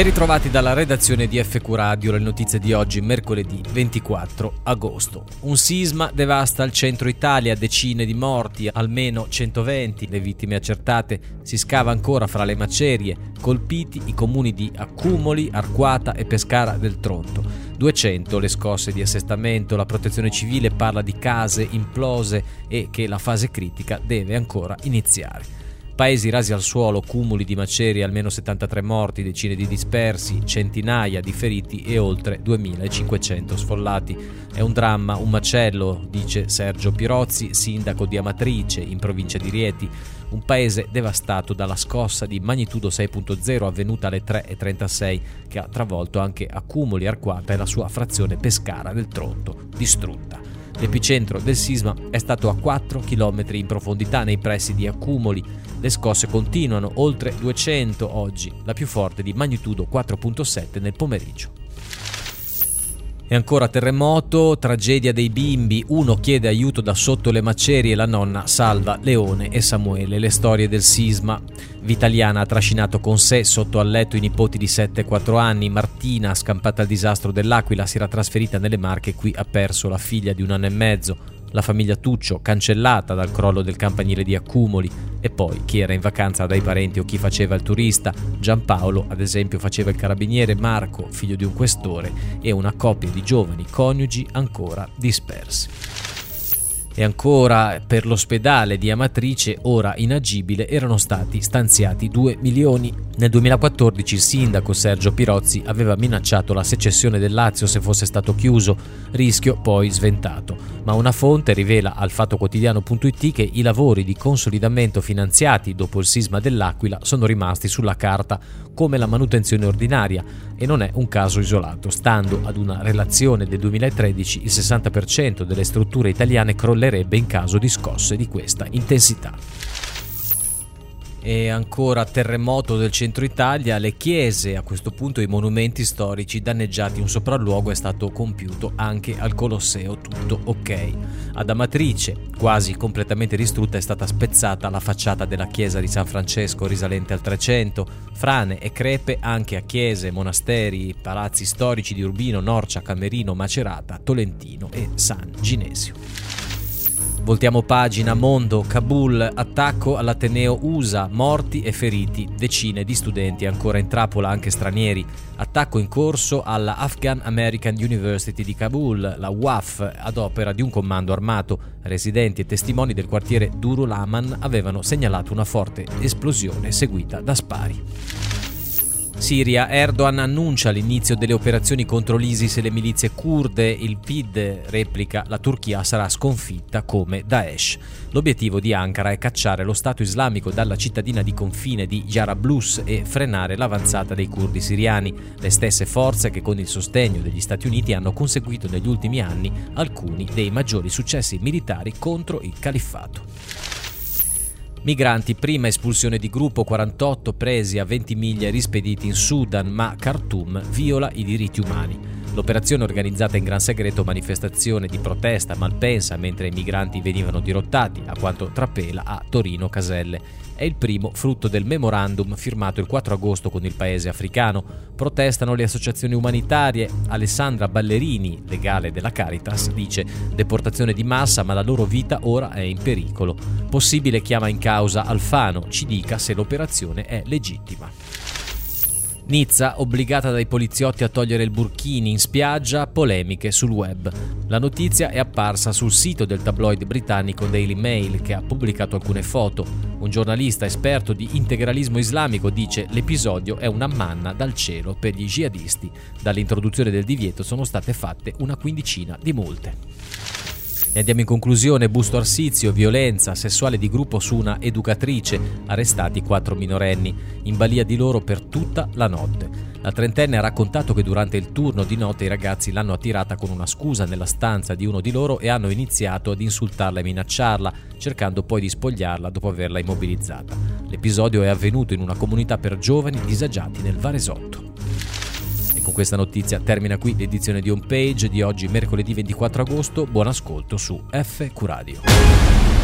Ben ritrovati dalla redazione di FQ Radio, le notizie di oggi, mercoledì 24 agosto. Un sisma devasta il centro Italia, decine di morti, almeno 120, le vittime accertate, si scava ancora fra le macerie, colpiti i comuni di Accumoli, Arquata e Pescara del Tronto. 200 le scosse di assestamento, la protezione civile parla di case implose e che la fase critica deve ancora iniziare. Paesi rasi al suolo, cumuli di macerie, almeno 73 morti, decine di dispersi, centinaia di feriti e oltre 2500 sfollati. È un dramma, un macello, dice Sergio Pirozzi, sindaco di Amatrice, in provincia di Rieti. Un paese devastato dalla scossa di magnitudo 6.0 avvenuta alle 3.36 che ha travolto anche Accumuli, Arquata e la sua frazione Pescara del Tronto, distrutta. L'epicentro del sisma è stato a 4 km in profondità nei pressi di Accumoli. Le scosse continuano, oltre 200 oggi, la più forte di magnitudo 4.7 nel pomeriggio. E ancora terremoto, tragedia dei bimbi, uno chiede aiuto da sotto le macerie, la nonna salva Leone e Samuele, le storie del sisma. Vitaliana ha trascinato con sé sotto al letto i nipoti di 7 e 4 anni, Martina, scampata al disastro dell'Aquila, si era trasferita nelle Marche e qui ha perso la figlia di un anno e mezzo la famiglia Tuccio cancellata dal crollo del campanile di Accumoli e poi chi era in vacanza dai parenti o chi faceva il turista, Giampaolo ad esempio faceva il carabiniere, Marco figlio di un questore e una coppia di giovani coniugi ancora dispersi. E ancora per l'ospedale di Amatrice, ora inagibile, erano stati stanziati 2 milioni. Nel 2014 il sindaco Sergio Pirozzi aveva minacciato la secessione del Lazio se fosse stato chiuso, rischio poi sventato. Ma una fonte rivela al fattoquotidiano.it che i lavori di consolidamento finanziati dopo il sisma dell'Aquila sono rimasti sulla carta come la manutenzione ordinaria e non è un caso isolato. Stando ad una relazione del 2013 il 60% delle strutture italiane crollerebbe crollerebbe in caso di scosse di questa intensità. E ancora terremoto del centro Italia, le chiese, a questo punto i monumenti storici danneggiati, un sopralluogo è stato compiuto anche al Colosseo, tutto ok. Ad Amatrice, quasi completamente distrutta, è stata spezzata la facciata della chiesa di San Francesco risalente al 300, frane e crepe anche a chiese, monasteri, palazzi storici di Urbino, Norcia, Camerino, Macerata, Tolentino e San Ginesio. Voltiamo pagina, mondo, Kabul, attacco all'Ateneo USA, morti e feriti, decine di studenti ancora in trappola, anche stranieri. Attacco in corso alla Afghan American University di Kabul, la WAF, ad opera di un comando armato. Residenti e testimoni del quartiere Durulaman avevano segnalato una forte esplosione seguita da spari. Siria, Erdogan annuncia l'inizio delle operazioni contro l'ISIS e le milizie kurde, il PID replica la Turchia sarà sconfitta come Daesh. L'obiettivo di Ankara è cacciare lo Stato islamico dalla cittadina di confine di Jarablus e frenare l'avanzata dei curdi siriani, le stesse forze che con il sostegno degli Stati Uniti hanno conseguito negli ultimi anni alcuni dei maggiori successi militari contro il califfato. Migranti, prima espulsione di gruppo 48 presi a 20 miglia e rispediti in Sudan, ma Khartoum viola i diritti umani. L'operazione organizzata in gran segreto manifestazione di protesta Malpensa mentre i migranti venivano dirottati, a quanto trapela a Torino Caselle è il primo frutto del memorandum firmato il 4 agosto con il paese africano. Protestano le associazioni umanitarie. Alessandra Ballerini, legale della Caritas, dice deportazione di massa ma la loro vita ora è in pericolo. Possibile chiama in causa Alfano, ci dica se l'operazione è legittima. Nizza obbligata dai poliziotti a togliere il burkini in spiaggia, polemiche sul web. La notizia è apparsa sul sito del tabloid britannico Daily Mail che ha pubblicato alcune foto. Un giornalista esperto di integralismo islamico dice l'episodio è una manna dal cielo per gli jihadisti. Dall'introduzione del divieto sono state fatte una quindicina di multe. E andiamo in conclusione, Busto Arsizio, violenza sessuale di gruppo su una educatrice, arrestati quattro minorenni, in balia di loro per tutta la notte. La trentenne ha raccontato che durante il turno di notte i ragazzi l'hanno attirata con una scusa nella stanza di uno di loro e hanno iniziato ad insultarla e minacciarla, cercando poi di spogliarla dopo averla immobilizzata. L'episodio è avvenuto in una comunità per giovani disagiati nel Varesotto. Con questa notizia termina qui l'edizione di Homepage di oggi, mercoledì 24 agosto. Buon ascolto su FQ Radio.